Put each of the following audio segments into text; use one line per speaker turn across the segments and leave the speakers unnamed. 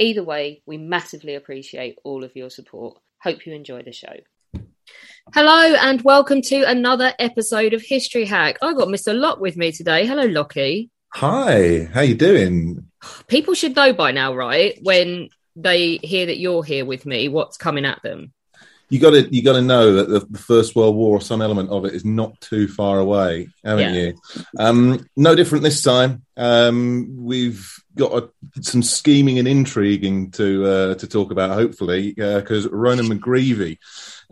Either way, we massively appreciate all of your support. Hope you enjoy the show. Hello and welcome to another episode of History Hack. I've got Mr. Locke with me today. Hello, Lockie.
Hi, how you doing?
People should know by now, right? When they hear that you're here with me, what's coming at them?
You got to you got to know that the, the, First World War, or some element of it, is not too far away, haven't yeah. you? Um, no different this time. Um, we've got a, some scheming and intriguing to uh, to talk about, hopefully, because uh, Ronan McGreevy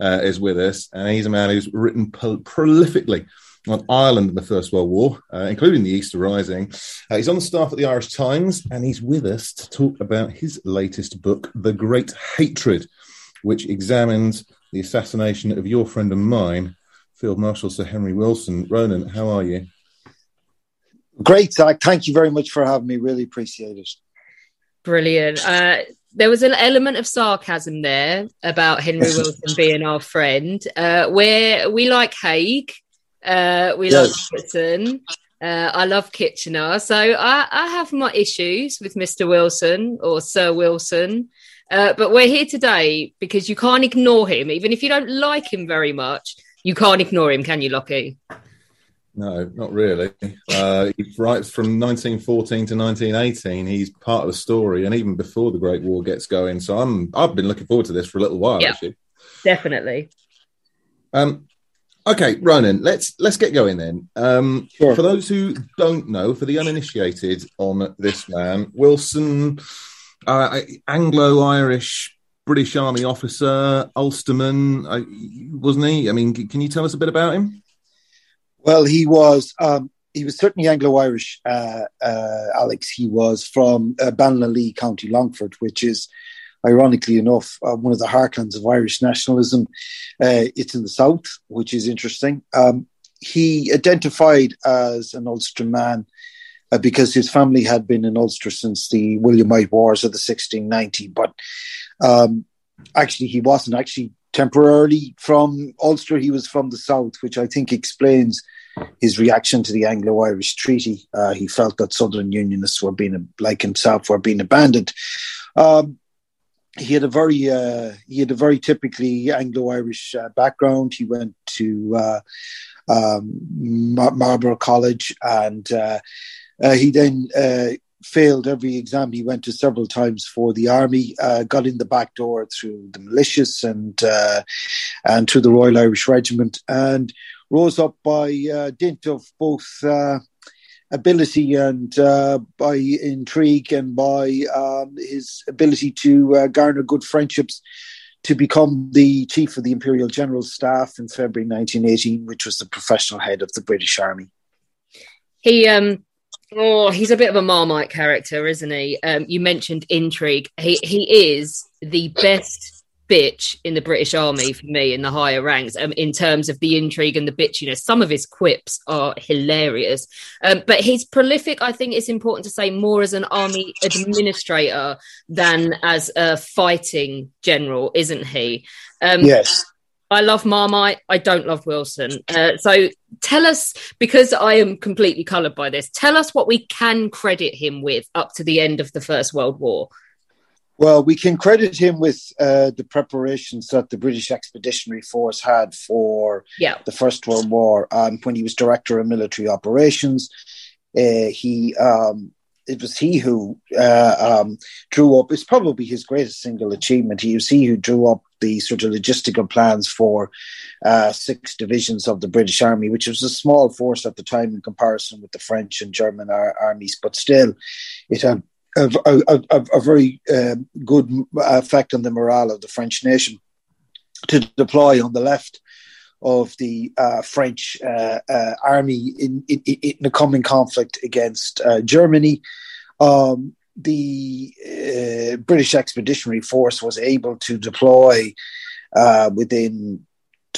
uh, is with us, and he's a man who's written pro- prolifically on Ireland in the First World War, uh, including the Easter Rising. Uh, he's on the staff at the Irish Times, and he's with us to talk about his latest book, The Great Hatred which examines the assassination of your friend and mine, Field Marshal Sir Henry Wilson. Ronan, how are you?
Great, Zach. Thank you very much for having me. Really appreciate it.
Brilliant. Uh, there was an element of sarcasm there about Henry Wilson being our friend. Uh, where we like Haig, uh, we yes. like Wilson. Uh, I love Kitchener, so I, I, have my issues with Mr. Wilson or Sir Wilson. Uh, but we're here today because you can't ignore him, even if you don't like him very much. You can't ignore him, can you, Lockie?
No, not really. Uh, he writes from 1914 to 1918. He's part of the story, and even before the Great War gets going. So I'm I've been looking forward to this for a little while.
Yeah,
actually.
definitely.
Um, okay, Ronan, let's let's get going then. Um, sure. For those who don't know, for the uninitiated on this man, Wilson uh, Anglo Irish British Army officer, Ulsterman, uh, wasn't he? I mean, can you tell us a bit about him?
Well, he was. Um, he was certainly Anglo-Irish, uh, uh, Alex. He was from uh, Ballinalee, County Longford, which is, ironically enough, uh, one of the heartlands of Irish nationalism. Uh, it's in the south, which is interesting. Um, he identified as an Ulster man uh, because his family had been in Ulster since the Williamite Wars of the 1690. But um, actually, he wasn't actually temporarily from Ulster. He was from the south, which I think explains his reaction to the Anglo-Irish Treaty. Uh, he felt that Southern Unionists were being, like himself, were being abandoned. Um, he had a very uh, he had a very typically Anglo-Irish uh, background. He went to uh, um, Mar- Marlborough College and uh, he then uh, failed every exam he went to several times for the army. Uh, got in the back door through the militias and uh, and through the Royal Irish Regiment, and rose up by uh, dint of both. Uh, ability and by intrigue and by um, his ability to garner good friendships to become the chief of the Imperial General Staff in February 1918, which was the professional head of the British Army.
He um, Oh, he's a bit of a Marmite character, isn't he? Um, you mentioned intrigue. He he is the best bitch in the British Army for me in the higher ranks um, in terms of the intrigue and the bitchiness. Some of his quips are hilarious, um, but he's prolific. I think it's important to say more as an army administrator than as a fighting general, isn't he?
Um, yes.
I love Marmite. I don't love Wilson. Uh, so tell us, because I am completely coloured by this, tell us what we can credit him with up to the end of the First World War.
Well, we can credit him with uh, the preparations that the British Expeditionary Force had for
yeah.
the First World War. Um, when he was director of military operations, uh, he um, it was he who uh, um, drew up. It's probably his greatest single achievement. He was he who drew up the sort of logistical plans for uh, six divisions of the British Army, which was a small force at the time in comparison with the French and German ar- armies, but still, it had a, a, a, a very uh, good effect on the morale of the French nation to deploy on the left of the uh, French uh, uh, army in, in, in, the coming conflict against uh, Germany. Um, the uh, British Expeditionary Force was able to deploy uh, within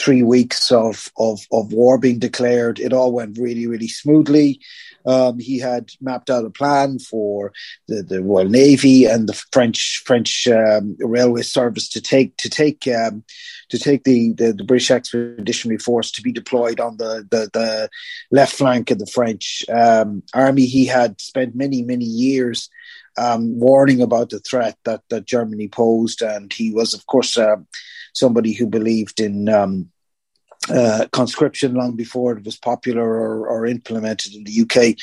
three weeks of, of, of war being declared. It all went really, really smoothly. Um, he had mapped out a plan for the, the Royal Navy and the French French um, railway service to take to take um, to take the, the, the, British Expeditionary Force to be deployed on the, the, the left flank of the French um, army. He had spent many many years um, warning about the threat that, that Germany posed. And he was, of course, uh, somebody who believed in um, uh, conscription long before it was popular or, or, implemented in the UK.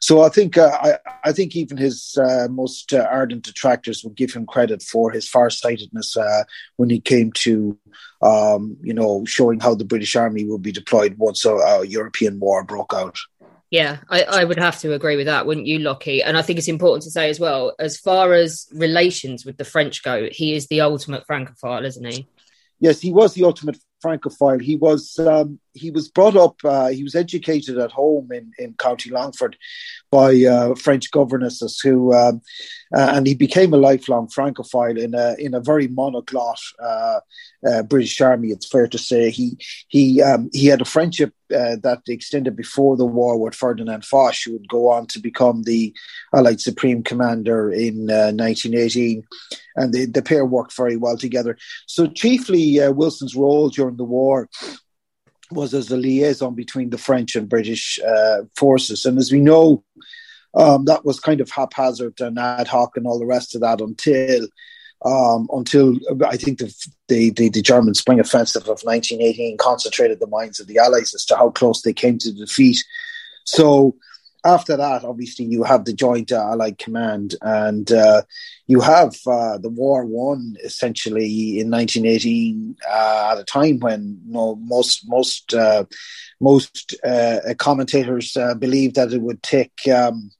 So I think uh, I, I, think even his uh, most uh, ardent detractors would give him credit for his farsightedness uh, when he came to, um, you know, showing how the British Army would be deployed once a, a European war broke out.
Yeah, I, I, would have to agree with that, wouldn't you, Lockie? And I think it's important to say as well, as far as relations with the French go, he is the ultimate Francophile, isn't he?
Yes, he was the ultimate Francophile. He was um, he was brought up. Uh, he was educated at home in, in County Longford by uh, French governesses who, um, uh, and he became a lifelong Francophile in a in a very monoglot uh, uh, British Army. It's fair to say he he um, he had a friendship uh, that extended before the war with Ferdinand Foch, who would go on to become the Allied Supreme Commander in 1918, and the, the pair worked very well together. So chiefly Wilson's role during the war was as a liaison between the French and British uh, forces. And as we know, um, that was kind of haphazard and ad hoc and all the rest of that until um, until I think the, the, the, the, German spring offensive of 1918 concentrated the minds of the Allies as to how close they came to defeat. So after that, obviously, you have the Joint uh, Allied Command, and uh, you have uh, the war won essentially in 1918 uh, at a time when you know, most most uh, most uh, commentators believed that it would take. Um,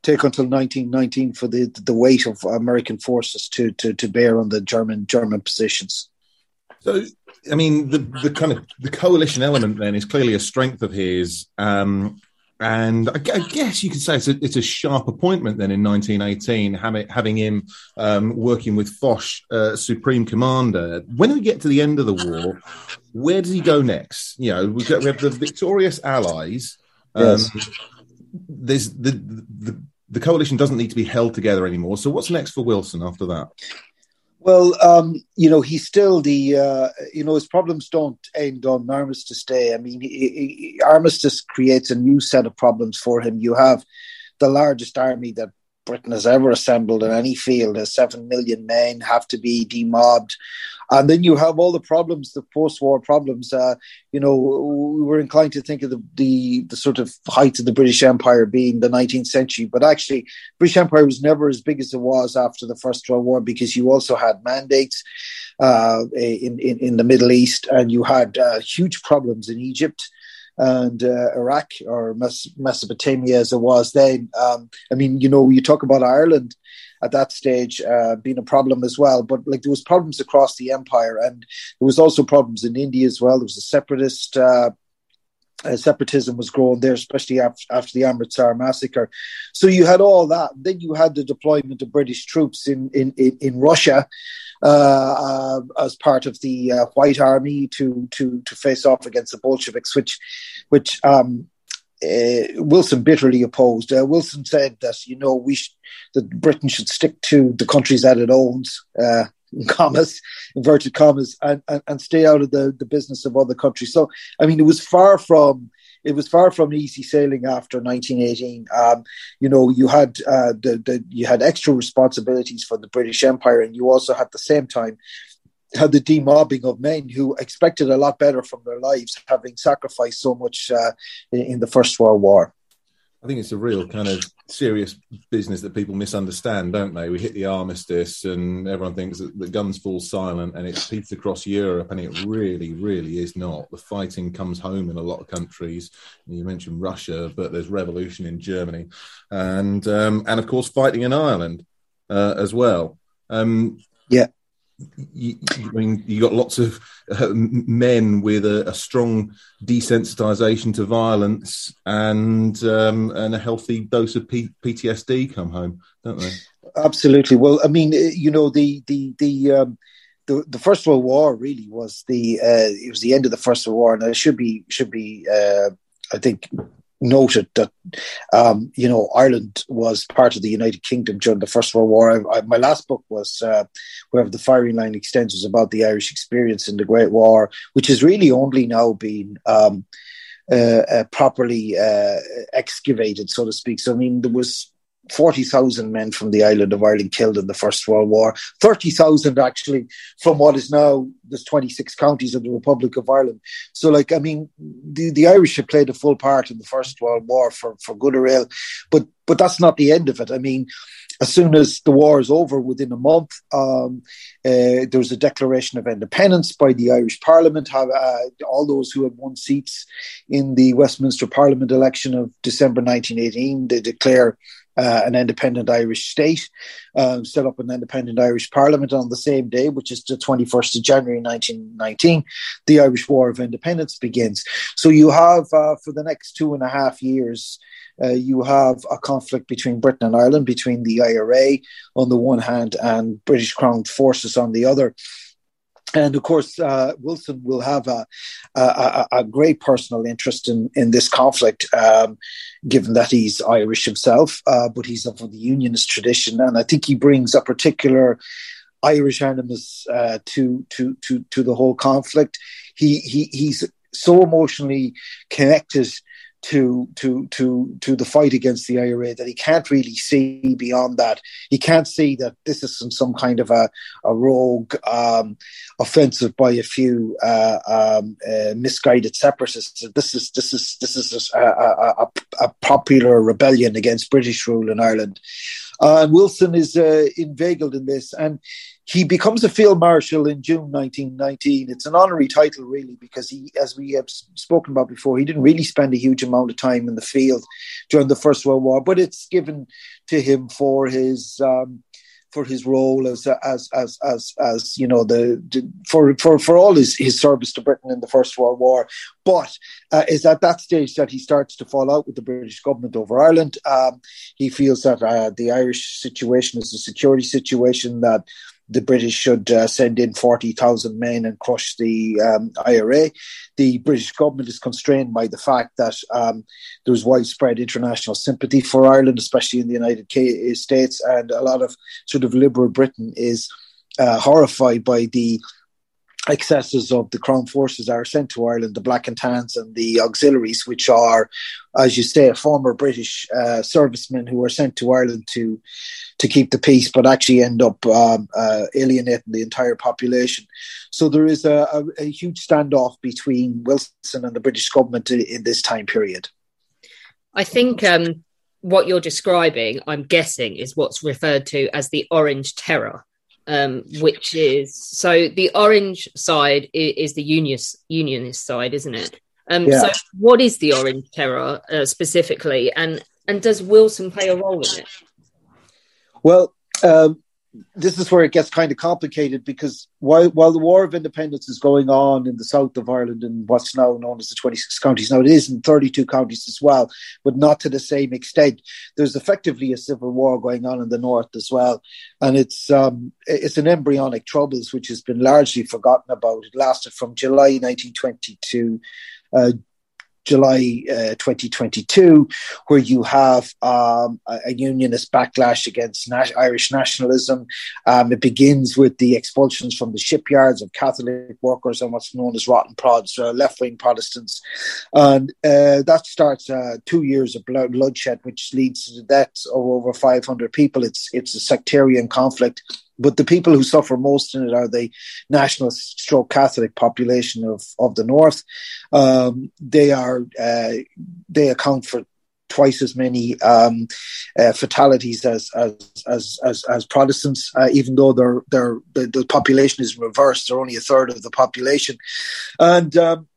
take until 1919 for the the weight of American forces to to, to bear on the German German positions.
So, I mean, the, the kind of the coalition element then is clearly a strength of his. Um, and I, guess you could say it's a, it's a, sharp appointment then in 1918, having, having him um, working with Foch, uh, Supreme Commander. When we get to the end of the war, where does he go next? You know, we, got, we have the victorious Allies. Um, yes. There's the, the the coalition doesn't need to be held together anymore. So what's next for Wilson after that?
Well, um, you know, he's still the, uh, you know, his problems don't end on Armistice Day. I mean, he, he, Armistice creates a new set of problems for him. You have the largest army that Britain has ever assembled in any field. Has seven million men have to be demobbed. And then you have all the problems, the post-war problems. Uh, you know, we were inclined to think of the, the, the sort of height of the British Empire being the 19th century, but actually, British Empire was never as big as it was after the First World War because you also had mandates uh, in, in in the Middle East, and you had uh, huge problems in Egypt and uh, Iraq or Mesopotamia as it was then. Um, I mean, you know, you talk about Ireland at that stage uh, being a problem as well. But like there was problems across the empire, and there was also problems in India as well. There was a separatist. Uh, uh, separatism was growing there, especially after, after the Amritsar massacre. So you had all that. Then you had the deployment of British troops in in in, Russia uh, uh, as part of the uh, White Army to to to face off against the Bolsheviks, which which um, uh, Wilson bitterly opposed. Uh, Wilson said that you know we sh- that Britain should stick to the countries that it owns, commas, inverted commas, and, and, and stay out of the, the business of other countries. So, I mean, it was far from it was far from easy sailing after 1918. Um, you know, you had uh, the, the you had extra responsibilities for the British Empire, and you also at the same time had the demobbing of men who expected a lot better from their lives, having sacrificed so much uh, in, in, the First World War.
Think it's a real kind of serious business that people misunderstand, don't they? We hit the armistice, and everyone thinks that the guns fall silent, and it's peace across Europe, and it really, really is not. The fighting comes home in a lot of countries. You mentioned Russia, but there's revolution in Germany, and um, and of course fighting in Ireland uh, as well. Um,
yeah
you, I mean, you got lots of uh, men with a, a, strong desensitization to violence and um, and a healthy dose of P- PTSD come home, don't they?
Absolutely. Well, I mean, uh, you know, the the the um, the, the First World War really was the uh, it was the end of the First World War, and it should be should be uh, I think noted that um, you know Ireland was part of the United Kingdom during the First World War. I, I, my last book was uh, wherever the firing line extends was about the Irish experience in the Great War, which has really only now been um, uh, uh, properly uh, excavated, so to speak. So I mean, there was 40,000 men from the island of Ireland killed in the First World War, 30,000 actually from what is now there's 26 counties of the Republic of Ireland. So, like, I mean, the, the Irish have played a full part in the First World War for, for good or ill, but but that's not the end of it. I mean, as soon as the war is over, within a month, um, uh, there was a declaration of independence by the Irish Parliament. Have, uh, all those who had won seats in the Westminster Parliament election of December 1918, they declare uh, an independent Irish state, um, set up an independent Irish parliament on the same day, which is the 21st of January 1919. The Irish War of Independence begins. So you have, uh, for the next two and a half years, uh, you have a conflict between Britain and Ireland, between the IRA on the one hand and British Crown forces on the other. And of course, uh, Wilson will have a, a, a, great personal interest in, in this conflict, um, given that he's Irish himself, uh, but he's of the Unionist tradition. And I think he brings a particular Irish animus uh, to, to, to, to the whole conflict. He, he, he's so emotionally connected to to to to the fight against the IRA that he can't really see beyond that. He can't see that this isn't some kind of a, a rogue um, offensive by a few uh, um, uh, misguided separatists. This is this is this is a, a, a, popular rebellion against British rule in Ireland. Uh, and Wilson is uh, inveigled in this, and he becomes a field marshal in June 1919. It's an honorary title, really, because he, as we have spoken about before, he didn't really spend a huge amount of time in the field during the First World War, but it's given to him for his. Um, for his role as as as as as you know the, for for for all his his service to Britain in the First World War, but uh, is at that stage that he starts to fall out with the British government over Ireland. Um, he feels that uh, the Irish situation is a security situation that the British should uh, send in 40,000 men and crush the um, IRA. The British government is constrained by the fact that um, there was widespread international sympathy for Ireland, especially in the United States, and a lot of sort of liberal Britain is uh, horrified by the excesses of the Crown forces that are sent to Ireland, the Black and Tans and the auxiliaries, which are, as you say, former British uh, servicemen who are sent to Ireland to to keep the peace, but actually end up um, uh, alienating the entire population. So there is a, a, a, huge standoff between Wilson and the British government in, in this time period.
I think um, what you're describing, I'm guessing, is what's referred to as the Orange Terror um, which is so the orange side is, is, the unionist unionist side, isn't it? Um, yeah. So, what is the Orange Terror uh, specifically, and and does Wilson play a role in it?
Well, um, this is where it gets kind of complicated because while while the War of Independence is going on in the south of Ireland and what's now known as the 26 counties, now it is in 32 counties as well, but not to the same extent. There's effectively a civil war going on in the north as well, and it's um, it's an embryonic troubles which has been largely forgotten about. It lasted from July 1922 uh, July uh, 2022, where you have um, a, a, unionist backlash against Irish nationalism. Um, it begins with the expulsions from the shipyards of Catholic workers and what's known as rotten prods, uh, left wing Protestants. And uh, that starts uh, two years of blood, bloodshed, which leads to the deaths of over 500 people. It's, it's a sectarian conflict but the people who suffer most in it are the national stroke Catholic population of, of the North. Um, they are uh, they account for twice as many um, uh, fatalities as as as as, as Protestants, uh, even though they're, they're, the, the population is reversed. They're only a third of the population, and um,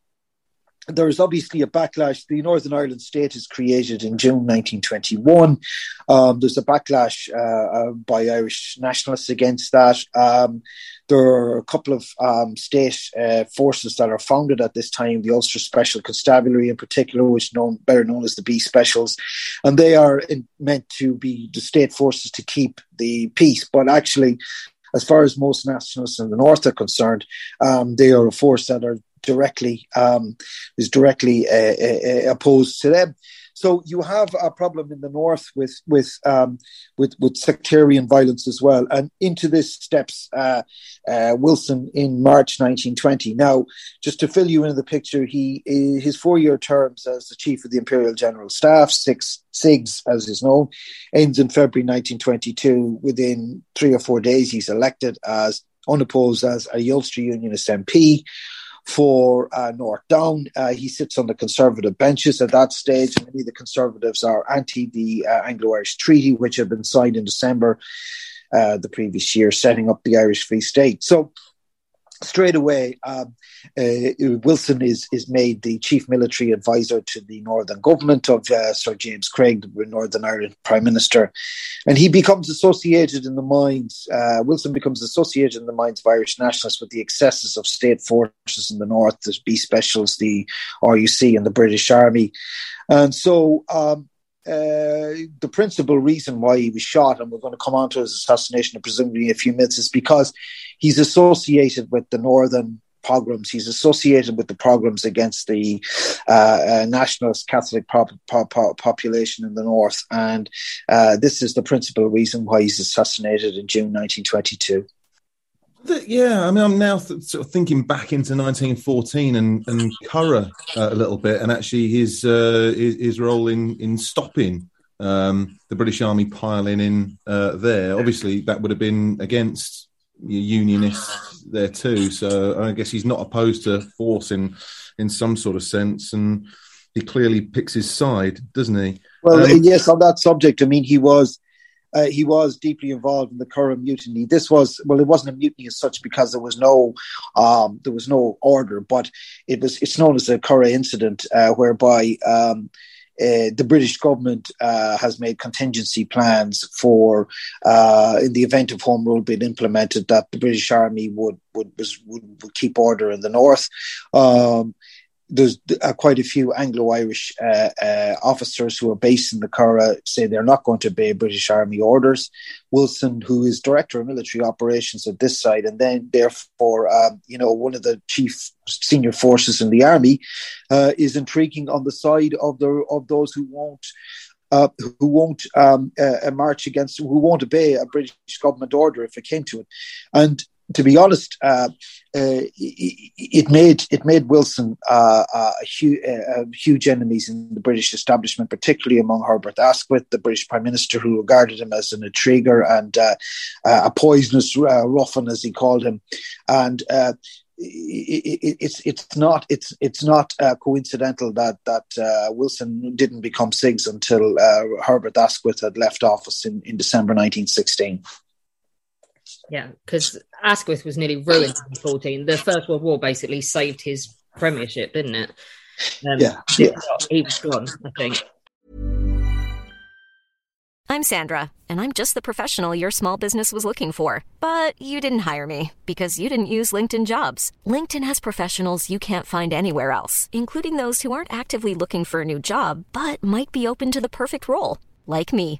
there is obviously a backlash. The Northern Ireland state is created in June 1921. Um, there's a backlash uh, uh, by Irish nationalists against that. Um, there are a couple of um, state uh, forces that are founded at this time, the Ulster Special Constabulary in particular, which known better known as the B Specials, and they are in, meant to be the state forces to keep the peace. But actually, as far as most nationalists in the north are concerned, um, they are a force that are directly um, is directly uh, uh, uh, opposed to them. So you have a problem in the north with with um, with, with sectarian violence as well, and into this steps uh, uh, Wilson in March 1920. Now, just to fill you in the picture, he his four year terms as the chief of the Imperial General Staff, six CIGS as is known, ends in February 1922. Within three or four days, he's elected as unopposed as a Ulster Unionist MP for uh, North Down. Uh, he sits on the Conservative benches at that stage. Many of the Conservatives are anti the uh, Anglo Irish Treaty, which had been signed in December uh, the previous year, setting up the Irish Free State. So straight away, um, uh, Wilson is is made the chief military advisor to the Northern government of uh, Sir James Craig, the Northern Ireland Prime Minister, and he becomes associated in the minds. Uh, Wilson becomes associated in the minds of Irish nationalists with the excesses of state forces in the north, the B Specials, the RUC, and the British Army, and so. Um, the principal reason why he was shot, and we're going to come on to his assassination, presumably in a few minutes, is because he's associated with the northern pogroms. He's associated with the pogroms against the uh, uh, nationalist Catholic pop, pop population in the north, and uh, this is the principal reason why he's assassinated in June 1922.
Yeah, I mean, I'm now th- sort of thinking back into 1914 and and Curragh uh, a little bit, and actually his uh, his, his, role in in stopping um, the British Army piling in uh, there. Obviously, that would have been against unionists there too. So I guess he's not opposed to force in in some sort of sense, and he clearly picks his side, doesn't he?
Well, um, yes, on that subject, I mean, he was uh, he was deeply involved in the Curragh mutiny. This was well, it wasn't a mutiny as such because there was no um, there was no order, but it was it's known as the Curragh incident, uh, whereby um, uh, the British government uh, has made contingency plans for, uh, in the event of Home Rule being implemented, that the British Army would would would, would keep order in the north. Um, there's uh, quite a few Anglo-Irish uh, uh, officers who are based in the Curragh say they're not going to obey British Army orders. Wilson, who is director of military operations at this side, and then therefore, um, you know, one of the chief senior forces in the army, uh, is intriguing on the side of the of those who won't. Uh, who won't um, uh, march against, who won't obey a British government order if it came to it, and to be honest, uh, uh, it made it made Wilson uh, uh huge, uh, huge enemies in the British establishment, particularly among Herbert Asquith, the British Prime Minister, who regarded him as an intriguer and uh, a poisonous ruffian, as he called him, and. it's it's not it's it's not coincidental that that Wilson didn't become CIGS until Herbert Asquith had left office in, in December 1916.
Yeah, because Asquith was nearly ruined in 14. The First World War basically saved his premiership, didn't it?
Um, yeah, yeah.
He was gone, I think.
I'm Sandra, and I'm just the professional your small business was looking for. But you didn't hire me because you didn't use LinkedIn jobs. LinkedIn has professionals you can't find anywhere else, including those who aren't actively looking for a new job but might be open to the perfect role, like me.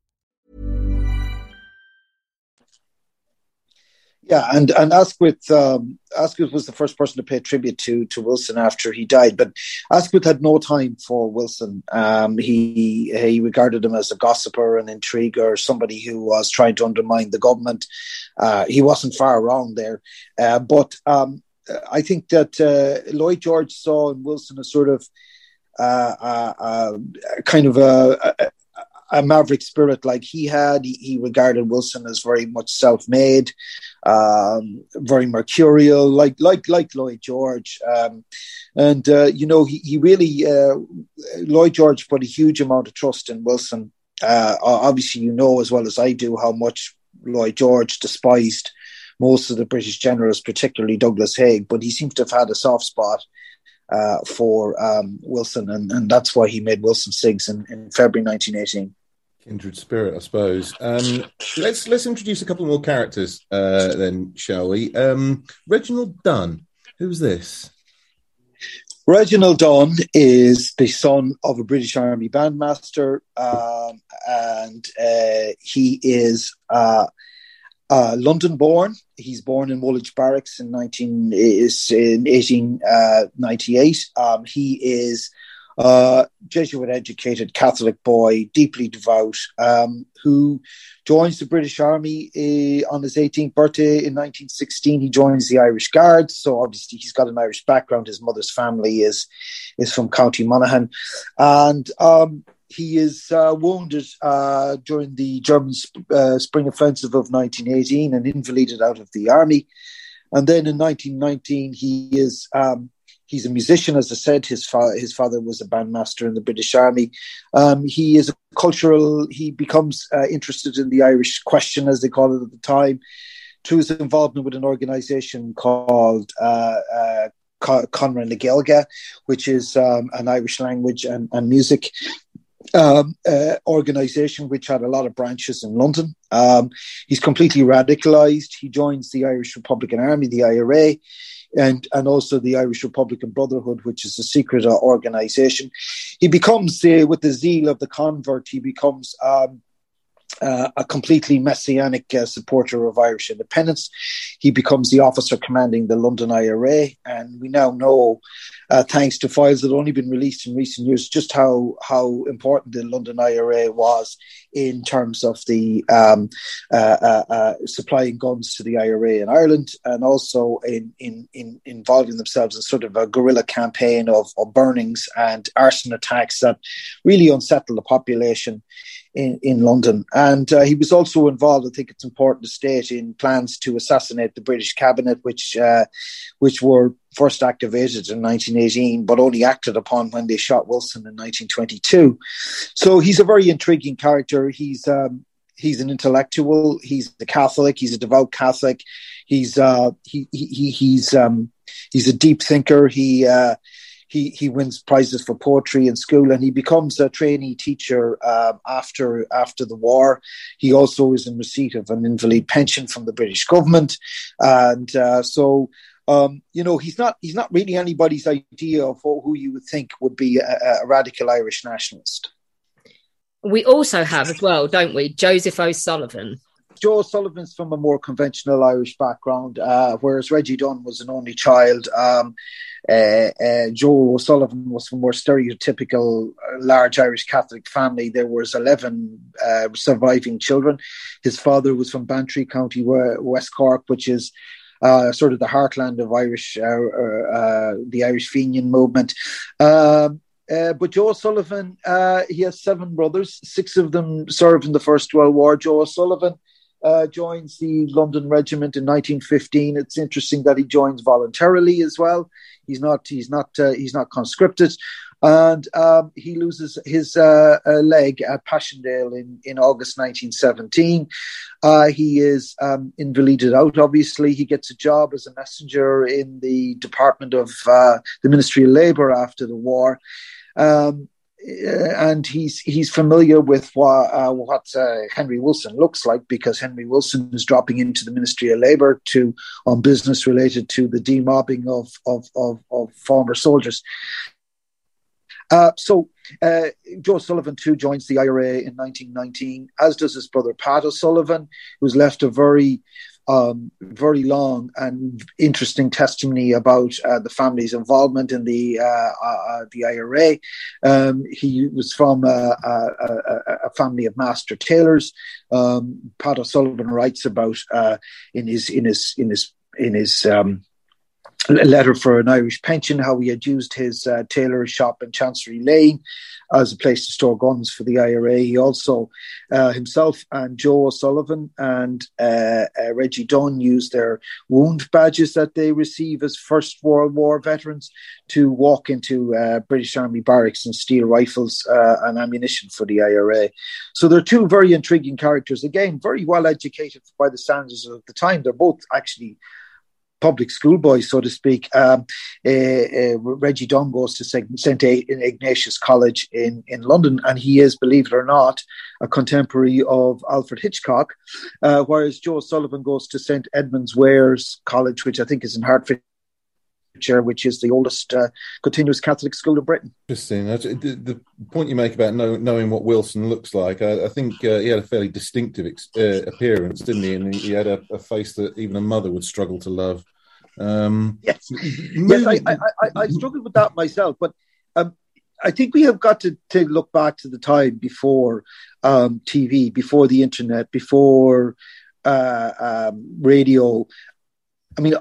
Yeah, and and Asquith um, Asquith was the first person to pay tribute to to Wilson after he died. But Asquith had no time for Wilson. Um, he he regarded him as a gossiper, an intriguer, somebody who was trying to undermine the government. Uh, he wasn't far wrong there, uh, but um, I think that uh, Lloyd George saw in Wilson a sort of uh, kind of a, a, a maverick spirit like he had. He, he regarded Wilson as very much self-made, um, very mercurial, like like like Lloyd George. Um, and uh, you know, he he really uh, Lloyd George put a huge amount of trust in Wilson. Uh, obviously, you know as well as I do how much Lloyd George despised most of the British generals, particularly Douglas Haig, but he seems to have had a soft spot uh, for um, Wilson, and, and that's why he made Wilson CIGS in, in February 1918.
Kindred spirit, I suppose. Um, let's let's introduce a couple more characters, uh, then, shall we? Um, Reginald Dunne. Who's this?
Reginald Dunne is the son of a British Army bandmaster, um, and uh, he is uh, uh, London born. He's born in Woolwich Barracks in 19 is in 1898. Um, he is uh, Jesuit educated Catholic boy, deeply devout, um, who joins the British Army uh, on his 18th birthday in 1916. He joins the Irish Guards, so obviously he's got an Irish background. His mother's family is is from County Monaghan, and um, he is uh, wounded uh, during the German sp- uh, spring offensive of 1918 and invalided out of the army. And then in 1919, he is um, He's a musician, as I said. His, fa- his father was a bandmaster in the British Army. Um, he is a cultural, he becomes uh, interested in the Irish question, as they call it at the time, through his involvement with an organization called uh, uh, Conradh na Gaeilge, which is um, an Irish language and, and music um, uh, organization which had a lot of branches in London. Um, he's completely radicalized. He joins the Irish Republican Army, the IRA and and also the Irish Republican Brotherhood, which is a secret organization. He becomes, uh, with the zeal of the convert, he becomes um, uh, a completely messianic uh, supporter of Irish independence. He becomes the officer commanding the London IRA, and we now know, uh, thanks to files that have only been released in recent years, just how how important the London IRA was in terms of the um, uh, uh, uh, supplying guns to the IRA in Ireland, and also in, in in involving themselves in sort of a guerrilla campaign of, of burnings and arson attacks that really unsettled the population in, in London. And uh, he was also involved, I think it's important to state, in plans to assassinate the British cabinet, which uh, which were first activated in 1918, but only acted upon when they shot Wilson in 1922. So he's a very intriguing character. He's um, he's an intellectual. He's a Catholic. He's a devout Catholic. He's uh, he, he he's um, he's a deep thinker. He uh, he he wins prizes for poetry in school, and he becomes a trainee teacher um, after after the war. He also is in receipt of an invalid pension from the British government, and uh, so. Um, you know, he's not he's not really anybody's idea of who you would think would be a, a radical Irish nationalist.
We also have as well, don't we, Joseph O'Sullivan.
Joe Sullivan's from a more conventional Irish background, uh, whereas Reggie Dunne was an only child. Um, uh, uh, Joe O'Sullivan was from a more stereotypical uh, large Irish Catholic family. There was 11 uh, surviving children. His father was from Bantry, County West Cork, which is uh, sort of the heartland of Irish, uh, uh, the Irish Fenian movement. Um, uh, but Joe Sullivan, uh, he has seven brothers. Six of them served in the First World War. Joe Sullivan uh, joins the London Regiment in 1915. It's interesting that he joins voluntarily as well. He's not. He's not. he's not conscripted and um, he loses his uh, uh, leg at Passchendaele in, in August 1917. Uh, he is um, invalided out, obviously. He gets a job as a messenger in the Department of uh, the Ministry of Labour after the war. Um, and he's he's familiar with what, uh, what uh, Henry Wilson looks like because Henry Wilson is dropping into the Ministry of Labour to on business related to the demobbing of of, of, of former soldiers. Uh, so uh, Joe Sullivan too joins the IRA in 1919, as does his brother Pat O'Sullivan, who's left a very, um, very long and interesting testimony about uh, the family's involvement in the uh, uh, the IRA. Um, he was from a, a, a, family of master tailors. Um, Pat O'Sullivan writes about in his in his in his in his um, letter for an Irish pension, how he had used his uh, tailor shop in Chancery Lane as a place to store guns for the IRA. He also, uh, himself and Joe O'Sullivan and uh, uh, Reggie Dunne used their wound badges that they receive as First World War veterans to walk into uh, British Army barracks and steal rifles uh, and ammunition for the IRA. So they're two very intriguing characters. Again, very well educated by the standards of the time. They're both actually public school boys, so to speak. Um, uh, uh, Reggie Dunne goes to St. Ignatius College in, in London, and he is, believe it or not, a contemporary of Alfred Hitchcock, uh, whereas Joe Sullivan goes to St. Edmund's Wares College, which I think is in Hertfordshire which is the oldest uh, continuous Catholic school in Britain.
Interesting. The, the point you make about know, knowing what Wilson looks like, I, I think uh, he had a fairly distinctive ex- uh, appearance, didn't he? And he had a, a, face that even a mother would struggle to love. Um,
yes, yes, I, I, I, I, struggled with that myself, but um, I think we have got to, to look back to the time before um, TV, before the internet, before uh, um, radio. I mean,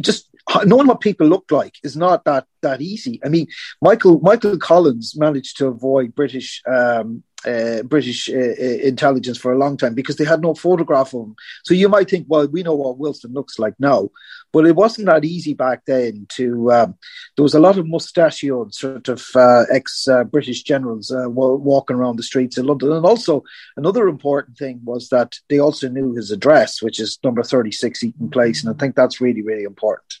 just knowing what people look like is not that that easy. I mean, Michael Michael Collins managed to avoid British um, uh, British uh, uh, intelligence for a long time because they had no photograph of him. So you might think, well, we know what Wilson looks like now, but it wasn't that easy back then. To um, there was a lot of mustachioed sort of uh, ex British generals uh, walking around the streets of London, and also another important thing was that they also knew his address, which is number thirty six Eaton Place, and I think that's really really important.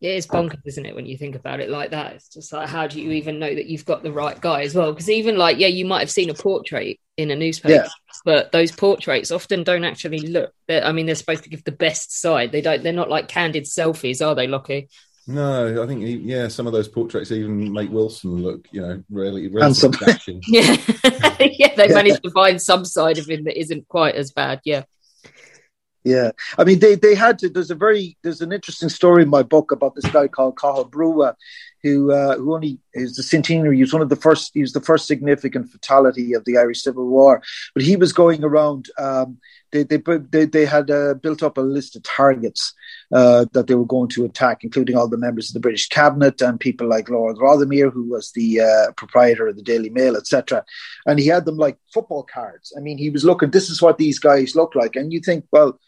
it is bonkers, isn't it, when you think about it like that? It's just like, how do you even know that you've got the right guy as well? Because even like, yeah, you might have seen a portrait in a newspaper, yeah. but those portraits often don't actually look. I mean, they're supposed to give the best side. They don't. They're not like candid selfies, are they, Lockie?
No, I think yeah, some of those portraits even make Wilson look, you know, really, really
handsome.
yeah, yeah, they managed to find some side of him that isn't quite as bad. Yeah.
Yeah, I mean they they had to. There's a very there's an interesting story in my book about this guy called Cathal Brugha, who uh, who only is the centenary. He was one of the first. He was the first significant fatality of the Irish Civil War. But he was going around. Um, they they they, they had uh, built up a list of targets uh, that they were going to attack, including all the members of the British cabinet and people like Lord Rothermere, who was the uh, proprietor of the Daily Mail, etc. And he had them like football cards. I mean, he was looking. This is what these guys look like, and you think, well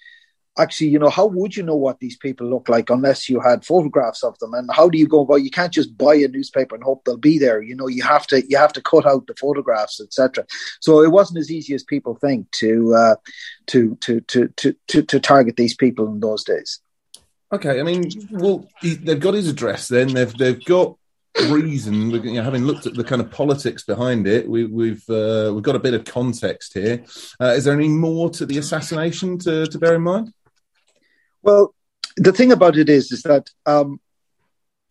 actually, you know, how would you know what these people look like unless you had photographs of them? And how do you go about? You can't just buy a newspaper and hope they'll be there. You know, you have to you have to cut out the photographs, etc. So it wasn't as easy as people think to uh, to, to, to to to to target these people in those days.
Okay, I mean, well, he, they've got his address. Then they've they've got reason. You know, having looked at the kind of politics behind it, we, we've uh, we've got a bit of context here. Uh, is there any more to the assassination to, to bear in mind?
Well, the thing about it is, is that um,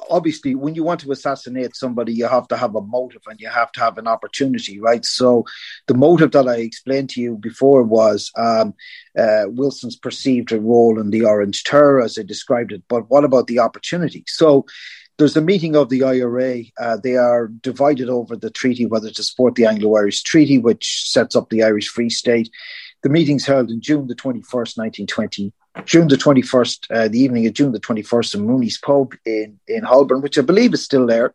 obviously when you want to assassinate somebody, you have to have a motive and you have to have an opportunity, right? So the motive that I explained to you before was um, uh, Wilson's perceived role in the Orange Terror, as I described it. But what about the opportunity? So there's a meeting of the IRA. Uh, they are divided over the treaty, whether to support the Anglo-Irish Treaty, which sets up the Irish Free State. The meeting's held in June the 21st, 1920, June the 21st, uh, the evening of June the 21st in Mooney's Pub in, in Holborn, which I believe is still there.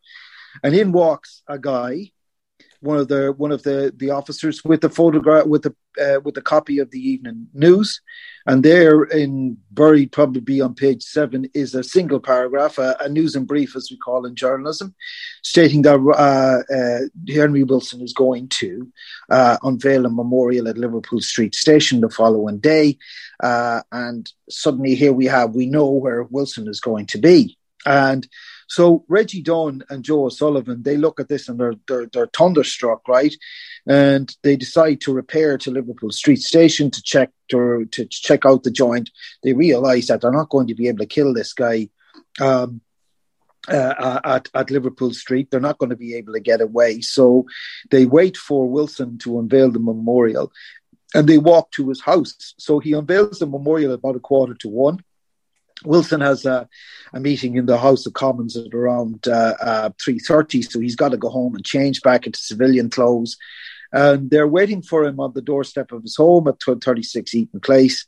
And in walks a guy, one of the one of the, the officers with the photograph with the uh, with a copy of the evening news, and there in buried probably on page seven is a single paragraph, a, a news and brief as we call in journalism, stating that uh, uh, Henry Wilson is going to uh, unveil a memorial at Liverpool Street Station the following day, uh, and suddenly here we have we know where Wilson is going to be, and so Reggie Dunne and Joe O'Sullivan, they look at this and they're, they're, they're thunderstruck, right? And they decide to repair to Liverpool Street Station to check to, to check out the joint. They realise that they're not going to be able to kill this guy um, uh, at, at Liverpool Street. They're not going to be able to get away. So they wait for Wilson to unveil the memorial and they walk to his house. So he unveils the memorial about a quarter to one. Wilson has a, a, meeting in the House of Commons at around uh, uh, three thirty, so he's got to go home and change back into civilian clothes. And they're waiting for him on the doorstep of his home at twelve thirty six Eaton Place,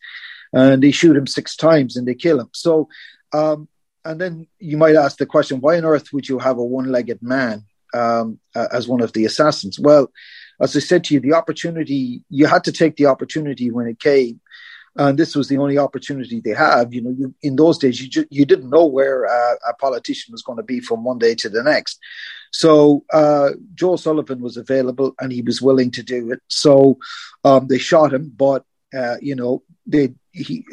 and they shoot him six times and they kill him. So, um, and then you might ask the question, why on earth would you have a one legged man um, as one of the assassins? Well, as I said to you, the opportunity you had to take the opportunity when it came and this was the only opportunity they have. You know, you, in those days, you ju- you didn't know where uh, a politician was going to be from one day to the next. So uh, Joe Sullivan was available, and he was willing to do it. So um, they shot him, but uh, you know, they he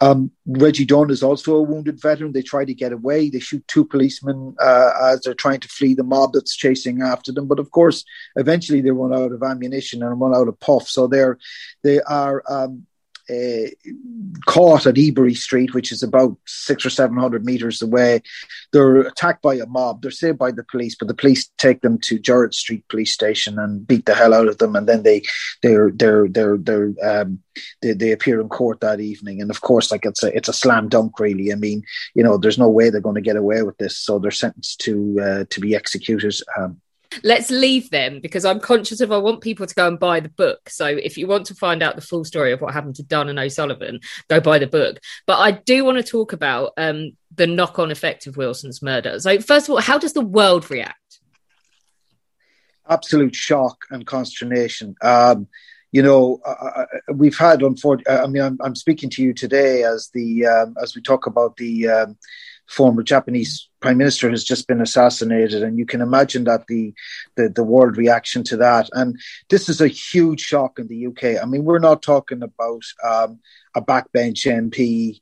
um, Reggie Dunne is also a wounded veteran. They try to get away. They shoot two policemen uh, as they're trying to flee the mob that's chasing after them. But of course, eventually they run out of ammunition and run out of puff. So they're they are um, uh, caught at Ebury Street, which is about six or seven hundred meters away. They're attacked by a mob. They're saved by the police, but the police take them to Gerrard Street Police Station and beat the hell out of them. And then they they're they're they're they're um, they, they appear in court that evening. And of course, like it's a it's a slam dunk, really. I mean, you know, there's no way they're going to get away with this, so they're sentenced to uh, to be executed. Um,
let's leave them because I'm conscious of I want people to go and buy the book. So if you want to find out the full story of what happened to Dunne and O'Sullivan, go buy the book. But I do want to talk about um, the knock-on effect of Wilson's murder. So first of all, how does the world react?
Absolute shock and consternation. Um, you know, uh, we've had unfortunately. I mean, I'm, I'm, speaking to you today as the um, as we talk about the um, former Japanese prime minister has just been assassinated, and you can imagine that the, the the world reaction to that. And this is a huge shock in the UK. I mean, we're not talking about um, a backbench MP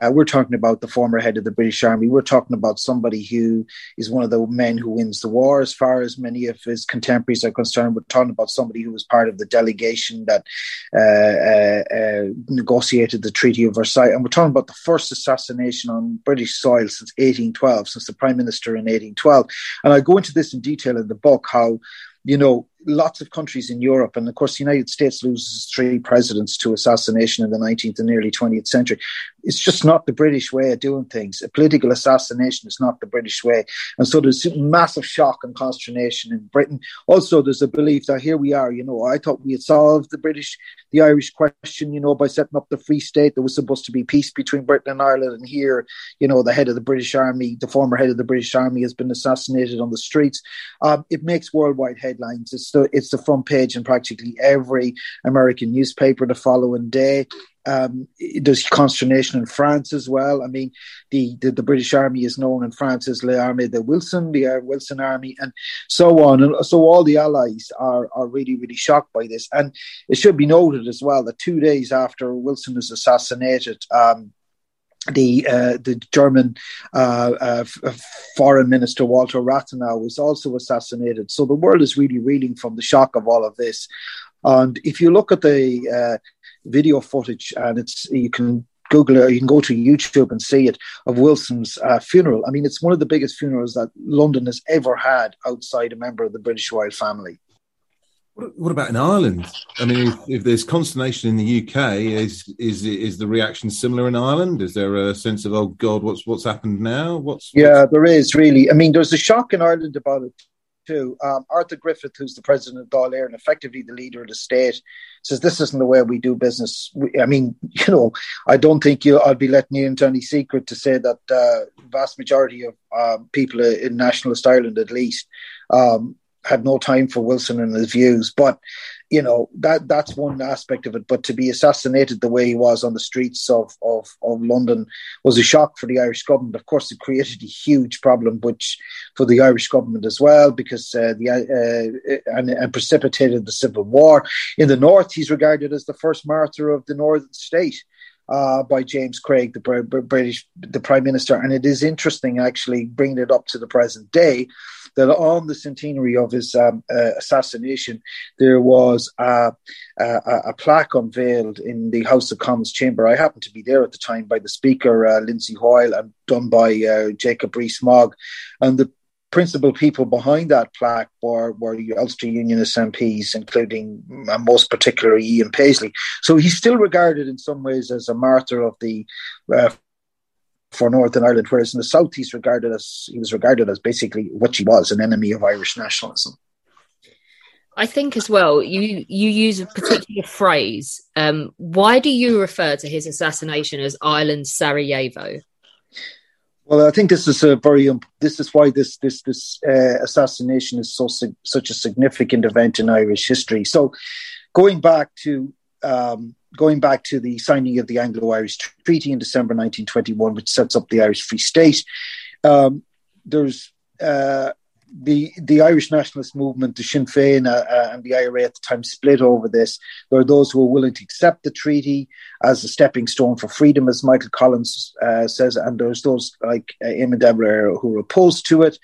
uh, we're talking about the former head of the British Army. We're talking about somebody who is one of the men who wins the war, as far as many of his contemporaries are concerned. We're talking about somebody who was part of the delegation that uh, uh, uh negotiated the Treaty of Versailles. And we're talking about the first assassination on British soil since 1812, since the Prime Minister in 1812. And I go into this in detail in the book how you know, lots of countries in Europe, and of course, the United States loses three presidents to assassination in the 19th and early 20th century. It's just not the British way of doing things. A political assassination is not the British way. And so there's massive shock and consternation in Britain. Also, there's a belief that here we are, you know, I thought we had solved the British, the Irish question, you know, by setting up the Free State. There was supposed to be peace between Britain and Ireland. And here, you know, the head of the British Army, the former head of the British Army, has been assassinated on the streets. Um, it makes worldwide headlines. It's the it's the front page in practically every American newspaper the following day. Um, there's consternation in France as well. I mean, the, the, the, British Army is known in France as L'Armée de Wilson, the uh, Wilson Army, and so on. And so all the Allies are, are really, really shocked by this. And it should be noted as well that two days after Wilson is assassinated, um, the uh, the German uh, uh, foreign minister Walter Rathenau was also assassinated. So the world is really reeling from the shock of all of this. And if you look at the uh, video footage, and it's you can Google it, or you can go to YouTube and see it of Wilson's uh, funeral. I mean, it's one of the biggest funerals that London has ever had outside a member of the British royal family.
What, about in Ireland? I mean, if, if, there's consternation in the UK, is is is the reaction similar in Ireland? Is there a sense of oh God, what's what's happened now? What's,
yeah, there is really. I mean, there's a shock in Ireland about it too. Um, Arthur Griffith, who's the president of Dáil Éireann and effectively the leader of the state, says this isn't the way we do business. We, I mean, you know, I don't think you. I'd be letting you into any secret to say that uh, vast majority of uh, people in nationalist Ireland, at least, um, had no time for Wilson and his views. But you know that that's one aspect of it. But to be assassinated the way he was on the streets of of, of London was a shock for the Irish government. Of course, it created a huge problem, which for the Irish government as well, because uh, the uh, and, and precipitated the civil war in the north. He's regarded as the first martyr of the northern state. Uh, by James Craig, the British, the Prime Minister, and it is interesting actually bringing it up to the present day that on the centenary of his um, uh, assassination, there was a, a, a, plaque unveiled in the House of Commons chamber. I happened to be there at the time by the Speaker, uh, Lindsay Hoyle, and done by uh, Jacob Rees-Mogg. And the principal people behind that plaque were, were Ulster Unionist MPs, including uh, most particularly Ian Paisley. So he's still regarded in some ways as a martyr of the uh, for Northern Ireland, whereas in the south he's regarded as he was regarded as basically what he was, an enemy of Irish nationalism.
I think as well, you you use a particular phrase. Um, why do you refer to his assassination as Ireland Sarajevo?
Well, I think this is a very this is why this this this uh, assassination is so such a significant event in Irish history. So, going back to um, going back to the signing of the Anglo-Irish Treaty in December 1921, which sets up the Irish Free State, um, there's uh, the the Irish nationalist movement, the Sinn Féin uh, uh, and the IRA at the time split over this. There are those who are willing to accept the treaty as a stepping stone for freedom, as Michael Collins uh, says, and there's those like uh, Eamon Valera who are opposed to it.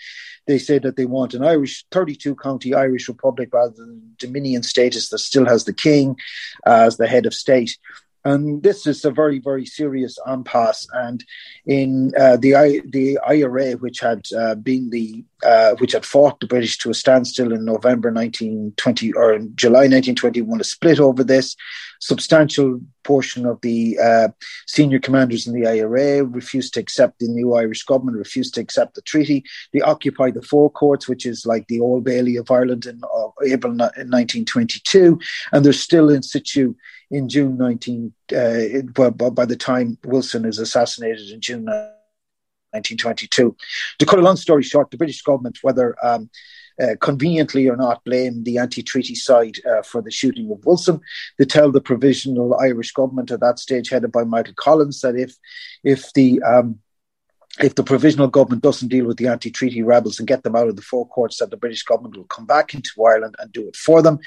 They say that they want an Irish 32 county Irish republic rather than Dominion status that still has the king as the head of state. And this is a very, very serious impasse. And in uh, the the IRA, which had uh, been the uh, which had fought the British to a standstill in November 1920 or in July 1921, a split over this. Substantial portion of the uh, senior commanders in the IRA refused to accept the new Irish government, refused to accept the treaty. They occupied the Four Courts, which is like the Old Bailey of Ireland in uh, April in 1922, and they're still in situ in June 19, uh, by the time Wilson is assassinated in June 1922. To cut a long story short, the British government, whether um, uh, conveniently or not, blame the anti treaty side uh, for the shooting of Wilson. They tell the provisional Irish government at that stage, headed by Michael Collins, that if, if the um, if the provisional government doesn't deal with the anti-treaty rebels and get them out of the four courts, that the British government will come back into Ireland and do it for them.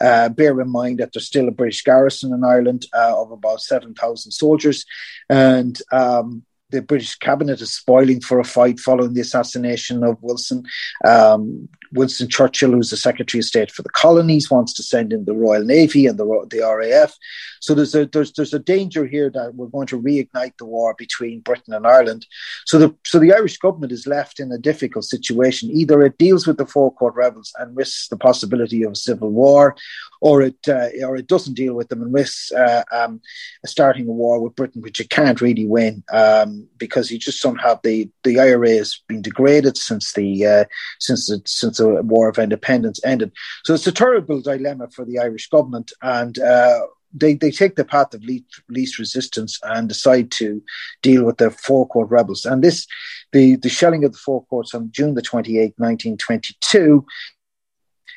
Uh, bear in mind that there's still a British garrison in Ireland uh, of about seven thousand soldiers, and um, the British cabinet is spoiling for a fight following the assassination of Wilson. Um, Winston Churchill, who's the Secretary of State for the colonies, wants to send in the Royal Navy and the, the RAF. So there's a there's there's a danger here that we're going to reignite the war between Britain and Ireland. So the so the Irish government is left in a difficult situation. Either it deals with the four court rebels and risks the possibility of a civil war, or it uh, or it doesn't deal with them and risks uh, um, starting a war with Britain, which it can't really win um, because you just don't have the the IRA has been degraded since the uh, since the, since the War of Independence ended. So it's a terrible dilemma for the Irish government and. Uh, they, they take the path of least, least resistance and decide to deal with the four court rebels. And this, the, the shelling of the four courts on June the 28th, 1922,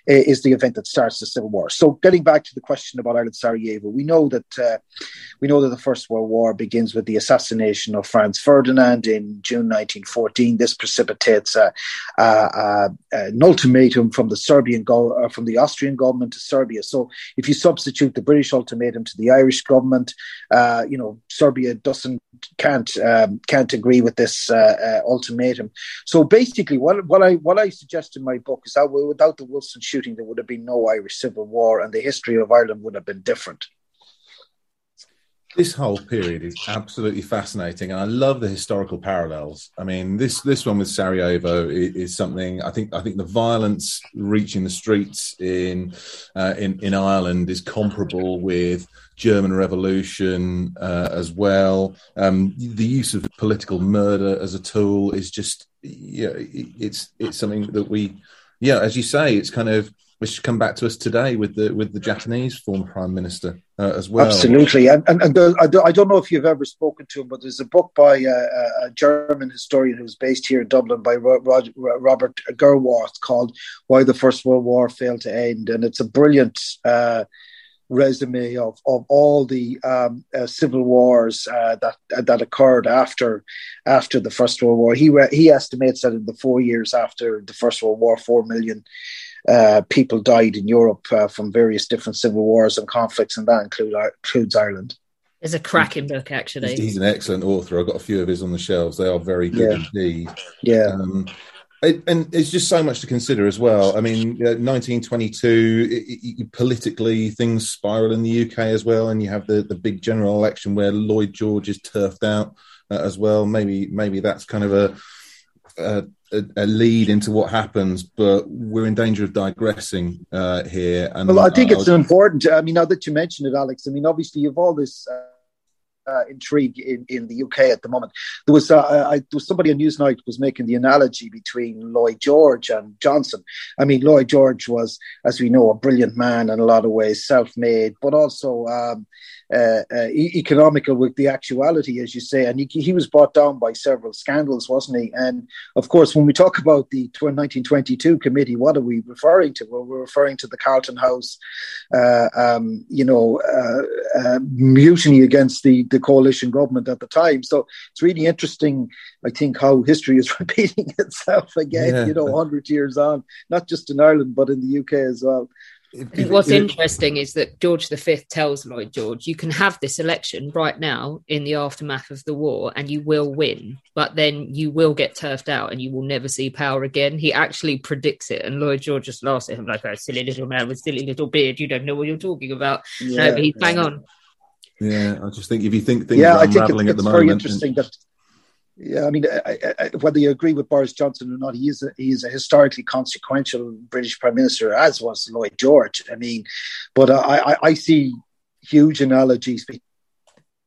is the event that starts the civil war. So, getting back to the question about Ireland Sarajevo, we know that uh, we know that the First World War begins with the assassination of Franz Ferdinand in June 1914. This precipitates a, a, a, an ultimatum from the Serbian go- uh, from the Austrian government to Serbia. So, if you substitute the British ultimatum to the Irish government, uh, you know Serbia doesn't can't um, can't agree with this uh, uh, ultimatum. So basically, what what I what I suggest in my book is that without the Wilson shooting, there would have been no Irish Civil War, and the history of Ireland would have been different.
This whole period is absolutely fascinating, and I love the historical parallels. I mean, this this one with Sarajevo is, is something I think. I think the violence reaching the streets in uh, in in Ireland is comparable with German Revolution uh, as well. Um, the use of political murder as a tool is just yeah, it's it's something that we yeah, as you say, it's kind of which come back to us today with the with the Japanese former prime minister uh, as well.
Absolutely, and and, and the, I, do, I, don't know if you've ever spoken to him, but there's a book by uh, a German historian who's based here in Dublin by Robert Gerwarth called "Why the First World War Failed to End," and it's a brilliant. Uh, resume of, of all the um, uh, civil wars uh, that that occurred after after the First World War. He re- he estimates that in the four years after the First World War, four million uh, people died in Europe uh, from various different civil wars and conflicts, and that include, includes Ireland.
It's a cracking book, actually.
He's an excellent author. I've got a few of his on the shelves. They are very good yeah. indeed.
Yeah. Um,
it, and it's just so much to consider as well. I mean, uh, 1922, it, it, politically, things spiral in the UK as well, and you have the, the big general election where Lloyd George is turfed out uh, as well. Maybe maybe that's kind of a, a, a lead into what happens, but we're in danger of digressing uh, here.
And well, I think it's important. I mean, now that you mention it, Alex. I mean, obviously, you've all this. Uh uh, intrigue in, in the UK at the moment. There was uh, I, there was somebody on Newsnight was making the analogy between Lloyd George and Johnson. I mean, Lloyd George was, as we know, a brilliant man in a lot of ways, self-made, but also um, uh, uh, economical with the actuality, as you say. And he, he, was brought down by several scandals, wasn't he? And of course, when we talk about the 1922 committee, what are we referring to? Well, we're referring to the Carlton House, uh, um, you know, uh, uh, mutiny against the, the coalition government at the time. So it's really interesting, I think, how history is repeating itself again, yeah. you know, 100 years on, not just in Ireland, but in the UK as well.
If, What's if, interesting is that George V tells Lloyd George, you can have this election right now in the aftermath of the war and you will win, but then you will get turfed out and you will never see power again. He actually predicts it. And Lloyd George just laughs at him like, a silly little man with silly little beard. You don't know what you're talking about. Yeah, no, but he's bang on.
Yeah, I just think if you think things yeah, are unraveling at the moment.
Very interesting that yeah, I mean, I, I, whether you agree with Boris Johnson or not, he is a, he is a historically consequential British Prime Minister, as was Lloyd George. I mean, but I, I see huge analogies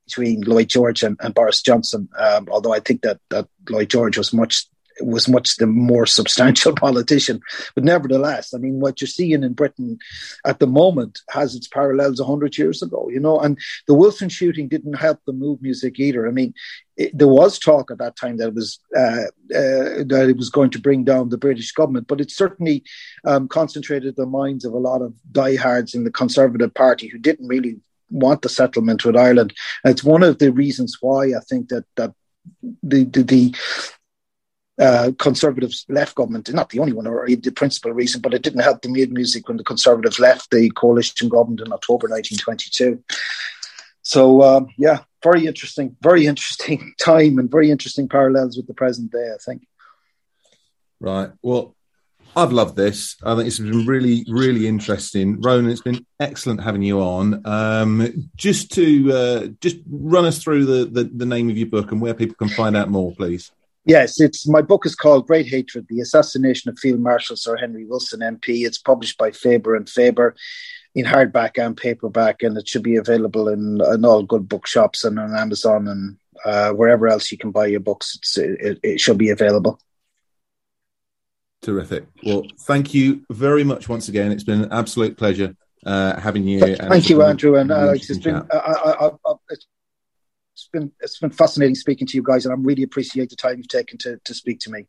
between Lloyd George and, and Boris Johnson. Um, although I think that that Lloyd George was much was much the more substantial politician. But nevertheless, I mean, what you're seeing in Britain at the moment has its parallels 100 years ago, you know, and the Wilson shooting didn't help the mood music either. I mean, it, there was talk at that time that it was uh, uh, that it was going to bring down the British government, but it certainly um, concentrated the minds of a lot of diehards in the Conservative Party who didn't really want the settlement with Ireland. And it's one of the reasons why I think that that the the, the uh, Conservatives left government, not the only one or the principal reason, but it didn't help the mood music when the Conservatives left the coalition government in October 1922. So, um, yeah, very interesting, very interesting time and very interesting parallels with the present day, I think.
Right. Well, I've loved this. I think it's been really, really interesting. Ronan, it's been excellent having you on. Um, just to uh, just run us through the, the, the name of your book and where people can find out more, please.
Yes, it's my book is called Great Hatred: The Assassination of Field Marshal Sir Henry Wilson MP. It's published by Faber and Faber in hardback and paperback, and it should be available in, in all good bookshops and on Amazon and uh, wherever else you can buy your books. It, it, should be available.
Terrific. Well, thank you very much once again. It's been an absolute pleasure uh, having you.
Thank you, Andrew, and it's been. I, I, I, it's it's been it's been fascinating speaking to you guys, and I really appreciate the time you've taken to to speak to me.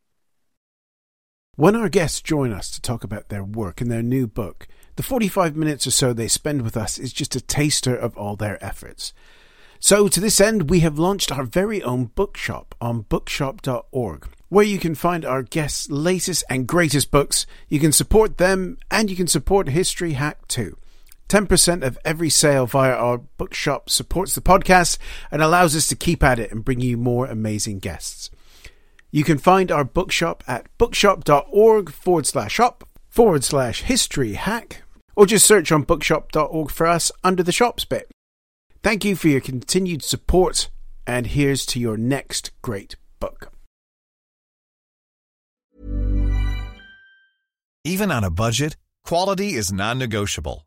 When our guests join us to talk about their work and their new book, the 45 minutes or so they spend with us is just a taster of all their efforts. So, to this end, we have launched our very own bookshop on bookshop.org, where you can find our guests' latest and greatest books. You can support them and you can support History Hack too. 10% of every sale via our bookshop supports the podcast and allows us to keep at it and bring you more amazing guests. You can find our bookshop at bookshop.org forward slash shop forward slash history hack, or just search on bookshop.org for us under the shops bit. Thank you for your continued support, and here's to your next great book.
Even on a budget, quality is non negotiable.